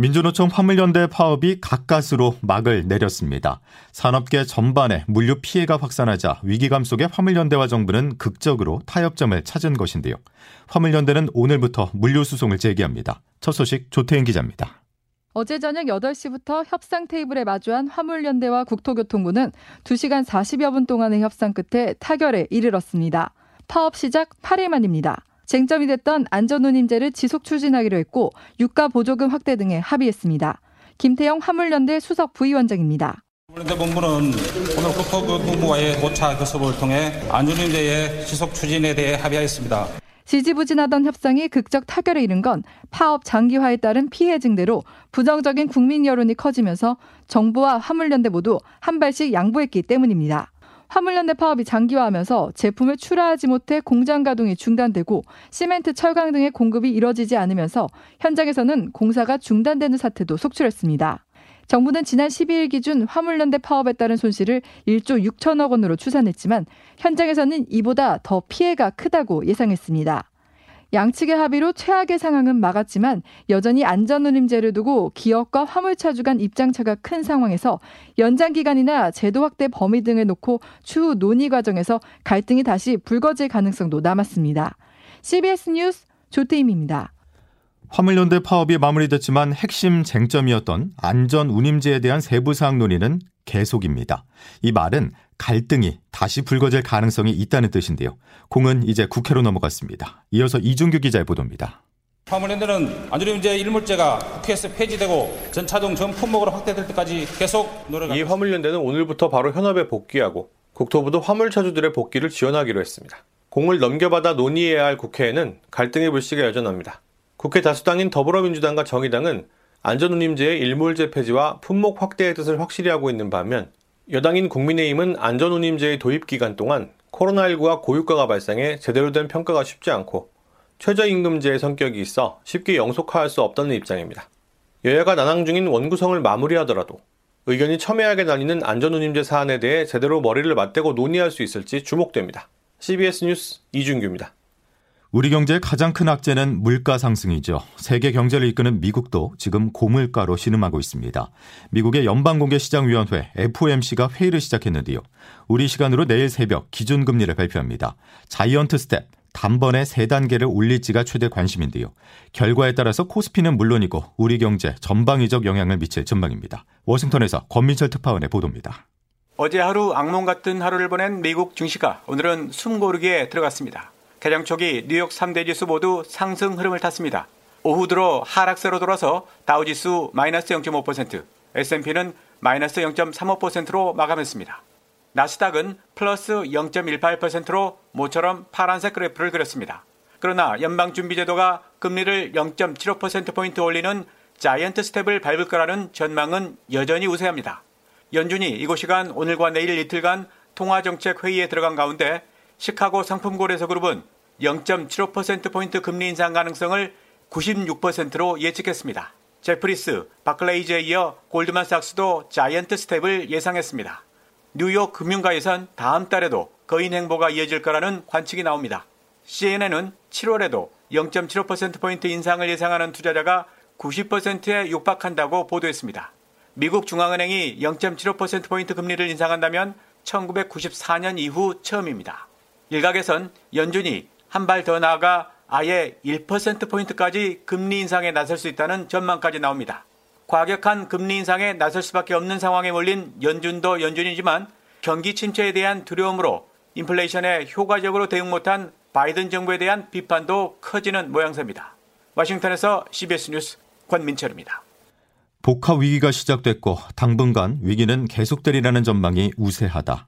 민주노총 화물연대 파업이 가까스로 막을 내렸습니다. 산업계 전반에 물류 피해가 확산하자 위기감 속에 화물연대와 정부는 극적으로 타협점을 찾은 것인데요. 화물연대는 오늘부터 물류 수송을 재개합니다. 첫 소식 조태인 기자입니다. 어제 저녁 8시부터 협상 테이블에 마주한 화물연대와 국토교통부는 2시간 40여 분 동안의 협상 끝에 타결에 이르렀습니다. 파업 시작 8일 만입니다. 쟁점이 됐던 안전운임제를 지속 추진하기로 했고 유가 보조금 확대 등에 합의했습니다. 김태영 화물연대 수석 부위원장입니다. 화물연대 본부는 오늘 국토교통부와의 5차 교섭을 통해 안전운임제의 지속 추진에 대해 합의하였습니다. 지지부진하던 협상이 극적 타결에 이른 건 파업 장기화에 따른 피해 증대로 부정적인 국민 여론이 커지면서 정부와 화물연대 모두 한 발씩 양보했기 때문입니다. 화물연대 파업이 장기화하면서 제품을 출하하지 못해 공장 가동이 중단되고 시멘트, 철강 등의 공급이 이뤄지지 않으면서 현장에서는 공사가 중단되는 사태도 속출했습니다. 정부는 지난 12일 기준 화물연대 파업에 따른 손실을 1조 6천억 원으로 추산했지만 현장에서는 이보다 더 피해가 크다고 예상했습니다. 양측의 합의로 최악의 상황은 막았지만 여전히 안전운임제를 두고 기업과 화물차주 간 입장차가 큰 상황에서 연장 기간이나 제도 확대 범위 등을 놓고 추후 논의 과정에서 갈등이 다시 불거질 가능성도 남았습니다. CBS 뉴스 조태임입니다. 화물연대 파업이 마무리됐지만 핵심 쟁점이었던 안전 운임제에 대한 세부 사항 논의는 계속입니다. 이 말은 갈등이 다시 불거질 가능성이 있다는 뜻인데요. 공은 이제 국회로 넘어갔습니다. 이어서 이준규 기자의 보도입니다. 화물연대는 안전운임제 일물제가 국회에서 폐지되고 전차종 전 품목으로 확대될 때까지 계속 노력합니다. 이 화물연대는 오늘부터 바로 현업에 복귀하고 국토부도 화물차주들의 복귀를 지원하기로 했습니다. 공을 넘겨받아 논의해야 할 국회에는 갈등의 불씨가 여전합니다. 국회 다수당인 더불어민주당과 정의당은 안전운임제의 일몰제 폐지와 품목 확대의 뜻을 확실히 하고 있는 반면 여당인 국민의힘은 안전운임제의 도입 기간 동안 코로나19와 고유가가 발생해 제대로 된 평가가 쉽지 않고 최저임금제의 성격이 있어 쉽게 영속화할 수 없다는 입장입니다. 여야가 난항 중인 원구성을 마무리하더라도 의견이 첨예하게 나뉘는 안전운임제 사안에 대해 제대로 머리를 맞대고 논의할 수 있을지 주목됩니다. CBS 뉴스 이준규입니다. 우리 경제의 가장 큰 악재는 물가 상승이죠. 세계 경제를 이끄는 미국도 지금 고물가로 신음하고 있습니다. 미국의 연방공개시장위원회 FOMC가 회의를 시작했는데요. 우리 시간으로 내일 새벽 기준금리를 발표합니다. giant step, 단번에 세 단계를 올릴지가 최대 관심인데요. 결과에 따라서 코스피는 물론이고 우리 경제 전방위적 영향을 미칠 전망입니다. 워싱턴에서 권민철 특파원의 보도입니다. 어제 하루 악몽 같은 하루를 보낸 미국 증시가 오늘은 숨고르기에 들어갔습니다. 개장 초기 뉴욕 3대 지수 모두 상승 흐름을 탔습니다. 오후 들어 하락세로 돌아서 다우지수 마이너스 0.5%, S&P는 마이너스 0.35%로 마감했습니다. 나스닥은 플러스 0.18%로 모처럼 파란색 그래프를 그렸습니다. 그러나 연방준비제도가 금리를 0.75%포인트 올리는 자이언트 스텝을 밟을 거라는 전망은 여전히 우세합니다. 연준이 이곳 시간 오늘과 내일 이틀간 통화정책 회의에 들어간 가운데 시카고 상품거래소 그룹은 0.75%포인트 금리 인상 가능성을 96%로 예측했습니다. 제프리스, 바클레이즈에 이어 골드만삭스도 자이언트 스텝을 예상했습니다. 뉴욕 금융가에선 다음 달에도 거인 행보가 이어질 거라는 관측이 나옵니다. CNN은 7월에도 0.75%포인트 인상을 예상하는 투자자가 90%에 육박한다고 보도했습니다. 미국 중앙은행이 0.75%포인트 금리를 인상한다면 1994년 이후 처음입니다. 일각에선 연준이 한 발 더 나아가 아예 1%포인트까지 금리 인상에 나설 수 있다는 전망까지 나옵니다. 과격한 금리 인상에 나설 수밖에 없는 상황에 몰린 연준도 연준이지만 경기 침체에 대한 두려움으로 인플레이션에 효과적으로 대응 못한 바이든 정부에 대한 비판도 커지는 모양새입니다. 워싱턴에서 CBS 뉴스 권민철입니다. 복합 위기가 시작됐고 당분간 위기는 계속되리라는 전망이 우세하다.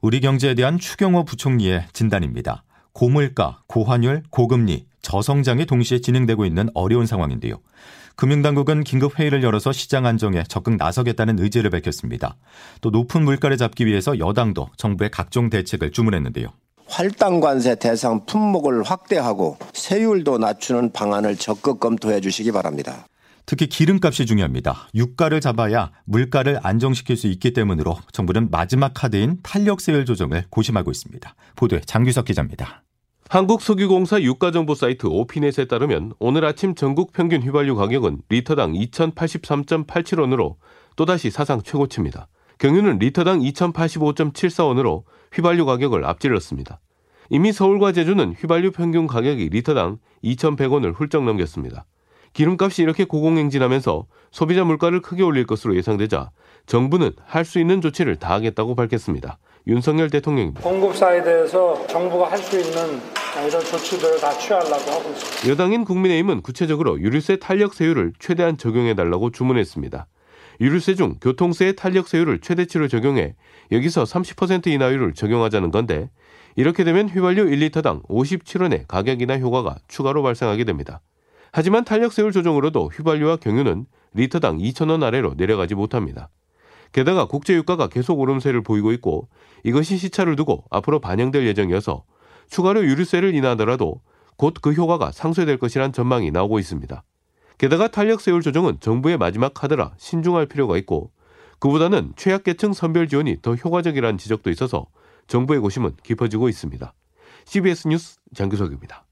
우리 경제에 대한 추경호 부총리의 진단입니다. 고물가, 고환율, 고금리, 저성장이 동시에 진행되고 있는 어려운 상황인데요. 금융당국은 긴급 회의를 열어서 시장 안정에 적극 나서겠다는 의지를 밝혔습니다. 또 높은 물가를 잡기 위해서 여당도 정부의 각종 대책을 주문했는데요. 활당 관세 대상 품목을 확대하고 세율도 낮추는 방안을 적극 검토해 주시기 바랍니다. 특히 기름값이 중요합니다. 유가를 잡아야 물가를 안정시킬 수 있기 때문으로 정부는 마지막 카드인 탄력세율 조정을 고심하고 있습니다. 보도에 장규석 기자입니다. 한국석유공사 유가정보 사이트 오피넷에 따르면 오늘 아침 전국 평균 휘발유 가격은 리터당 2,083.87원으로 또다시 사상 최고치입니다. 경유는 리터당 2,085.74원으로 휘발유 가격을 앞질렀습니다. 이미 서울과 제주는 휘발유 평균 가격이 리터당 2,100원을 훌쩍 넘겼습니다. 기름값이 이렇게 고공행진하면서 소비자 물가를 크게 올릴 것으로 예상되자 정부는 할 수 있는 조치를 다하겠다고 밝혔습니다. 윤석열 대통령입니다. 공급 side에서 정부가 할 수 있는 이런 조치들을 다 취하려고 하고 있습니다. 여당인 국민의힘은 구체적으로 유류세 탄력세율을 최대한 적용해달라고 주문했습니다. 유류세 중 교통세의 탄력세율을 최대치로 적용해 여기서 30% 인하율을 적용하자는 건데 이렇게 되면 휘발유 1리터당 57원의 가격 인하 효과가 추가로 발생하게 됩니다. 하지만 탄력세율 조정으로도 휘발유와 경유는 리터당 2천원 아래로 내려가지 못합니다. 게다가 국제유가가 계속 오름세를 보이고 있고 이것이 시차를 두고 앞으로 반영될 예정이어서 추가로 유류세를 인하하더라도 곧 그 효과가 상쇄될 것이란 전망이 나오고 있습니다. 게다가 탄력세율 조정은 정부의 마지막 카드라 신중할 필요가 있고 그보다는 최약계층 선별 지원이 더 효과적이라는 지적도 있어서 정부의 고심은 깊어지고 있습니다. CBS 뉴스 장규석입니다.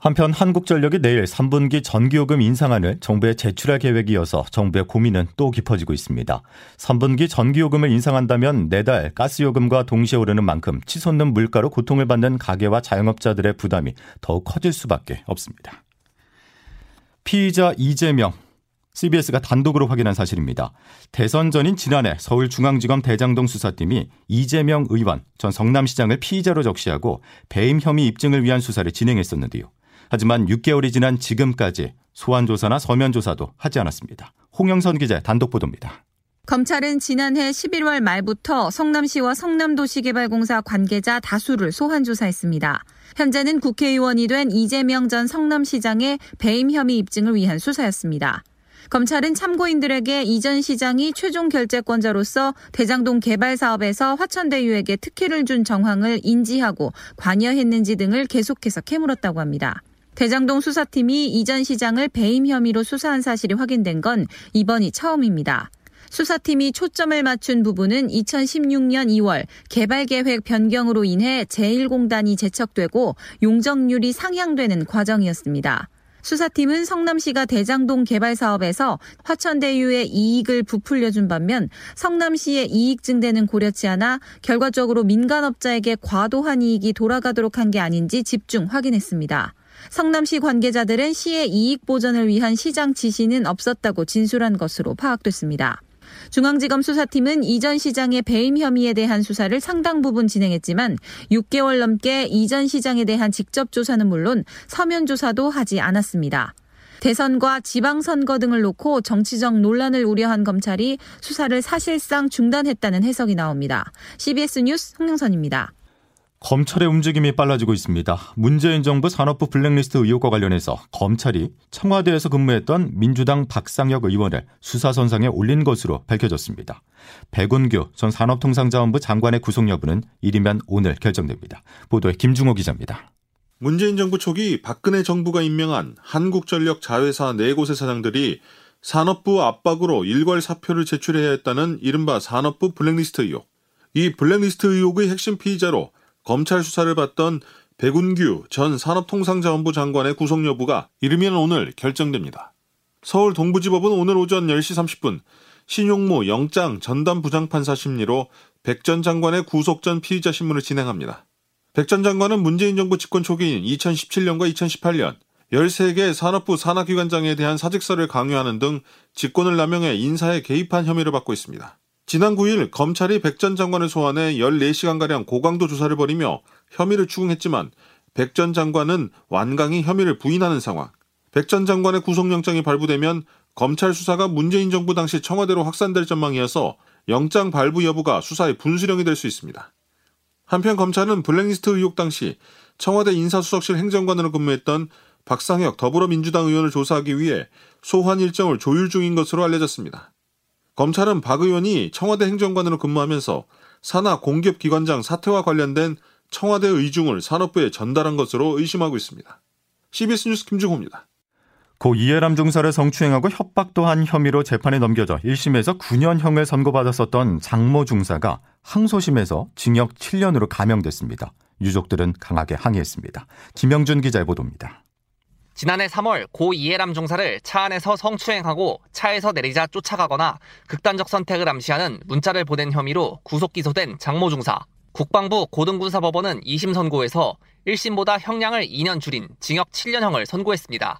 한편 한국전력이 내일 3분기 전기요금 인상안을 정부에 제출할 계획이어서 정부의 고민은 또 깊어지고 있습니다. 3분기 전기요금을 인상한다면 내달 가스요금과 동시에 오르는 만큼 치솟는 물가로 고통을 받는 가게와 자영업자들의 부담이 더욱 커질 수밖에 없습니다. 피의자 이재명 CBS가 단독으로 확인한 사실입니다. 대선 전인 지난해 서울중앙지검 대장동 수사팀이 이재명 의원 전 성남시장을 피의자로 적시하고 배임 혐의 입증을 위한 수사를 진행했었는데요. 하지만 6개월이 지난 지금까지 소환 조사나 서면 조사도 하지 않았습니다. 홍영선 기자의 단독 보도입니다. 검찰은 지난해 11월 말부터 성남시와 성남도시개발공사 관계자 다수를 소환 조사했습니다. 현재는 국회의원이 된 이재명 전 성남시장의 배임 혐의 입증을 위한 수사였습니다. 검찰은 참고인들에게 이 전 시장이 최종 결재권자로서 대장동 개발 사업에서 화천대유에게 특혜를 준 정황을 인지하고 관여했는지 등을 계속해서 캐물었다고 합니다. 대장동 수사팀이 이전 시장을 배임 혐의로 수사한 사실이 확인된 건 이번이 처음입니다. 수사팀이 초점을 맞춘 부분은 2016년 2월 개발계획 변경으로 인해 제1공단이 제척되고 용적률이 상향되는 과정이었습니다. 수사팀은 성남시가 대장동 개발 사업에서 화천대유의 이익을 부풀려준 반면 성남시의 이익 증대는 고려치 않아 결과적으로 민간업자에게 과도한 이익이 돌아가도록 한 게 아닌지 집중 확인했습니다. 성남시 관계자들은 시의 이익 보전을 위한 시장 지시는 없었다고 진술한 것으로 파악됐습니다. 중앙지검 수사팀은 이전 시장의 배임 혐의에 대한 수사를 상당 부분 진행했지만 6개월 넘게 이전 시장에 대한 직접 조사는 물론 서면 조사도 하지 않았습니다. 대선과 지방선거 등을 놓고 정치적 논란을 우려한 검찰이 수사를 사실상 중단했다는 해석이 나옵니다. CBS 뉴스 홍영선입니다. 검찰의 움직임이 빨라지고 있습니다. 문재인 정부 산업부 블랙리스트 의혹과 관련해서 검찰이 청와대에서 근무했던 민주당 박상혁 의원을 수사선상에 올린 것으로 밝혀졌습니다. 백운규 전 산업통상자원부 장관의 구속 여부는 이르면 오늘 결정됩니다. 보도에 김중호 기자입니다. 문재인 정부 초기 박근혜 정부가 임명한 한국전력 자회사 4곳의 사장들이 산업부 압박으로 일괄 사표를 제출해야 했다는 이른바 산업부 블랙리스트 의혹. 이 블랙리스트 의혹의 핵심 피의자로 검찰 수사를 받던 백운규 전 산업통상자원부 장관의 구속 여부가 이르면 오늘 결정됩니다. 서울 동부지법은 오늘 오전 10시 30분 신용무 영장 전담 부장판사 심리로 백 전 장관의 구속 전 피의자 신문을 진행합니다. 백 전 장관은 문재인 정부 집권 초기인 2017년과 2018년 13개 산업부 산하기관장에 대한 사직서를 강요하는 등 직권을 남용해 인사에 개입한 혐의를 받고 있습니다. 지난 9일 검찰이 백 전 장관을 소환해 14시간가량 고강도 조사를 벌이며 혐의를 추궁했지만 백 전 장관은 완강히 혐의를 부인하는 상황. 백 전 장관의 구속영장이 발부되면 검찰 수사가 문재인 정부 당시 청와대로 확산될 전망이어서 영장 발부 여부가 수사의 분수령이 될 수 있습니다. 한편 검찰은 블랙리스트 의혹 당시 청와대 인사수석실 행정관으로 근무했던 박상혁 더불어민주당 의원을 조사하기 위해 소환 일정을 조율 중인 것으로 알려졌습니다. 검찰은 박 의원이 청와대 행정관으로 근무하면서 산하 공기업기관장 사퇴와 관련된 청와대 의중을 산업부에 전달한 것으로 의심하고 있습니다. CBS 뉴스 김중호입니다. 고 이해람 중사를 성추행하고 협박도 한 혐의로 재판에 넘겨져 1심에서 9년형을 선고받았었던 장모 중사가 항소심에서 징역 7년으로 감형됐습니다. 유족들은 강하게 항의했습니다. 김영준 기자의 보도입니다. 지난해 3월 고 이해람 중사를 차 안에서 성추행하고 차에서 내리자 쫓아가거나 극단적 선택을 암시하는 문자를 보낸 혐의로 구속 기소된 장모 중사. 국방부 고등군사법원은 2심 선고에서 1심보다 형량을 2년 줄인 징역 7년형을 선고했습니다.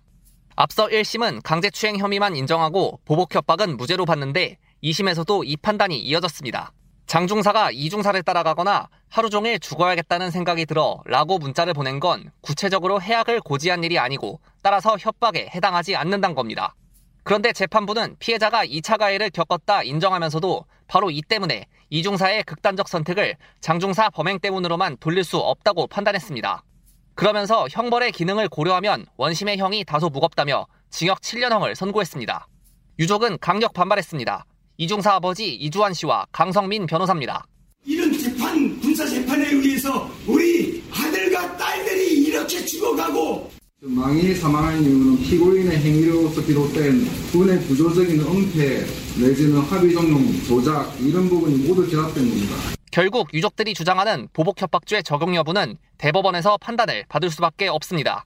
앞서 1심은 강제추행 혐의만 인정하고 보복 협박은 무죄로 봤는데 2심에서도 이 판단이 이어졌습니다. 장중사가 이중사를 따라가거나 하루 종일 죽어야겠다는 생각이 들어 라고 문자를 보낸 건 구체적으로 해악을 고지한 일이 아니고 따라서 협박에 해당하지 않는다는 겁니다. 그런데 재판부는 피해자가 2차 가해를 겪었다 인정하면서도 바로 이 때문에 이중사의 극단적 선택을 장중사 범행 때문으로만 돌릴 수 없다고 판단했습니다. 그러면서 형벌의 기능을 고려하면 원심의 형이 다소 무겁다며 징역 7년형을 선고했습니다. 유족은 강력 반발했습니다. 이중사 아버지 이주환 씨와 강성민 변호사입니다. 이런 재판, 군사 재판에 의해서 우리 아들과 딸들이 이렇게 죽어가고 망인이 사망한 이유는 피고인의 행위로서 비롯된 군의 구조적인 은폐 내지는 합의 종용 조작 이런 부분이 모두 결합된 겁니다. 결국 유족들이 주장하는 보복 협박죄 적용 여부는 대법원에서 판단을 받을 수밖에 없습니다.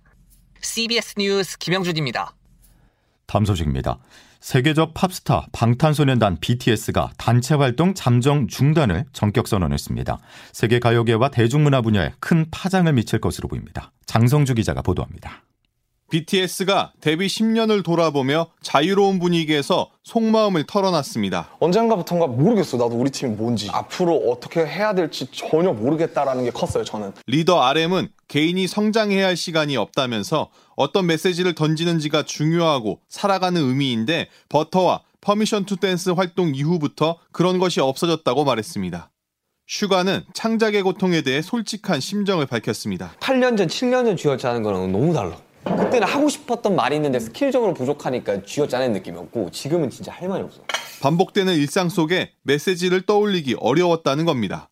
CBS 뉴스 김영준입니다. 다음 소식입니다. 세계적 팝스타 방탄소년단 BTS가 단체 활동 잠정 중단을 전격 선언했습니다. 세계 가요계와 대중문화 분야에 큰 파장을 미칠 것으로 보입니다. 장성주 기자가 보도합니다. BTS가 데뷔 10년을 돌아보며 자유로운 분위기에서 속마음을 털어놨습니다. 언젠가부터인가 모르겠어. 나도 우리 팀이 뭔지. 앞으로 어떻게 해야 될지 전혀 모르겠다라는 게 컸어요, 저는. 리더 RM은 개인이 성장해야 할 시간이 없다면서 어떤 메시지를 던지는지가 중요하고 살아가는 의미인데 Butter와 Permission to Dance 활동 이후부터 그런 것이 없어졌다고 말했습니다. 슈가는 창작의 고통에 대해 솔직한 심정을 밝혔습니다. 8년 전, 7년 전 쥐어짜는 거랑 너무 달라. 그때는 하고 싶었던 말이 있는데 스킬적으로 부족하니까 쥐어짜는 느낌이었고 지금은 진짜 할 말이 없어. 반복되는 일상 속에 메시지를 떠올리기 어려웠다는 겁니다.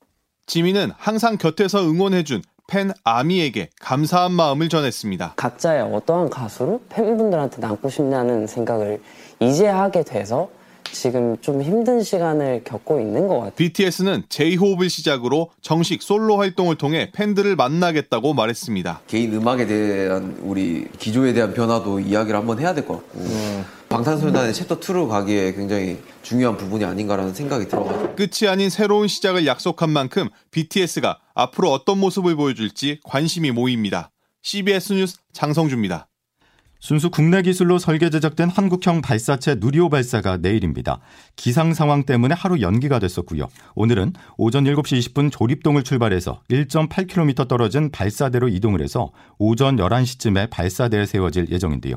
지민은 항상 곁에서 응원해준 팬 아미에게 감사한 마음을 전했습니다. 각자의 어떠한 가수를 팬분들한테 남고 싶냐는 생각을 이제 하게 돼서 지금 좀 힘든 시간을 겪고 있는 것 같아요. BTS는 제이홉을 시작으로 정식 솔로 활동을 통해 팬들을 만나겠다고 말했습니다. 개인 음악에 대한 우리 기조에 대한 변화도 이야기를 한번 해야 될 것 같고 음. 방탄소년단의 챕터 2로 가기에 굉장히 중요한 부분이 아닌가라는 생각이 들어가지고 끝이 아닌 새로운 시작을 약속한 만큼 BTS가 앞으로 어떤 모습을 보여줄지 관심이 모입니다. CBS 뉴스 장성주입니다. 순수 국내 기술로 설계 제작된 한국형 발사체 누리호 발사가 내일입니다. 기상 상황 때문에 하루 연기가 됐었고요. 오늘은 오전 7시 20분 조립동을 출발해서 1.8km 떨어진 발사대로 이동을 해서 오전 11시쯤에 발사대에 세워질 예정인데요.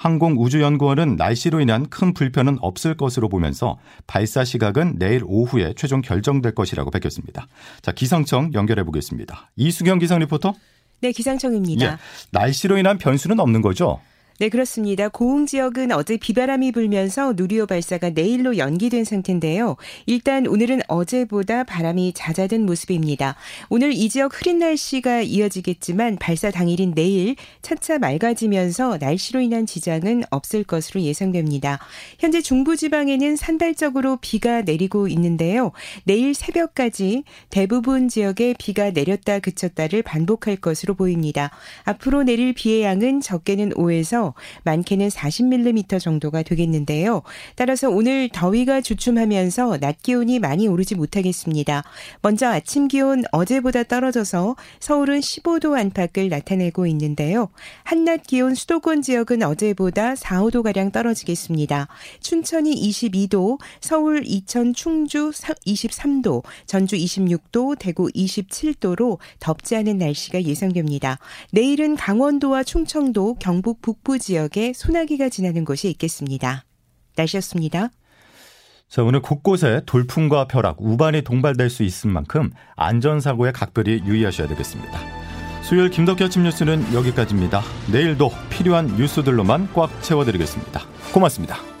항공우주연구원은 날씨로 인한 큰 불편은 없을 것으로 보면서 발사 시각은 내일 오후에 최종 결정될 것이라고 밝혔습니다. 자, 기상청 연결해 보겠습니다. 이수경 기상 리포터. 네, 기상청입니다. 예, 날씨로 인한 변수는 없는 거죠? 네, 그렇습니다. 고흥 지역은 어제 비바람이 불면서 누리호 발사가 내일로 연기된 상태인데요. 일단 오늘은 어제보다 바람이 잦아든 모습입니다. 오늘 이 지역 흐린 날씨가 이어지겠지만 발사 당일인 내일 차차 맑아지면서 날씨로 인한 지장은 없을 것으로 예상됩니다. 현재 중부지방에는 산발적으로 비가 내리고 있는데요. 내일 새벽까지 대부분 지역에 비가 내렸다 그쳤다를 반복할 것으로 보입니다. 앞으로 내릴 비의 양은 적게는 5에서 많게는 40mm 정도가 되겠는데요. 따라서 오늘 더위가 주춤하면서 낮 기온이 많이 오르지 못하겠습니다. 먼저 아침 기온 어제보다 떨어져서 서울은 15도 안팎을 나타내고 있는데요. 한낮 기온 수도권 지역은 어제보다 4, 5도 가량 떨어지겠습니다. 춘천이 22도, 서울, 이천, 충주 23도, 전주 26도, 대구 27도로 덥지 않은 날씨가 예상됩니다. 내일은 강원도와 충청도, 경북 북부 지역에 소나기가 지나는 곳이 있겠습니다. 날씨였습니다. 자, 오늘 곳곳에 돌풍과 벼락, 우반이 동반될 수 있을 만큼 안전사고에 각별히 유의하셔야 되겠습니다. 수요일 김덕기 아침 뉴스는 여기까지입니다. 내일도 필요한 뉴스들로만 꽉 채워드리겠습니다. 고맙습니다.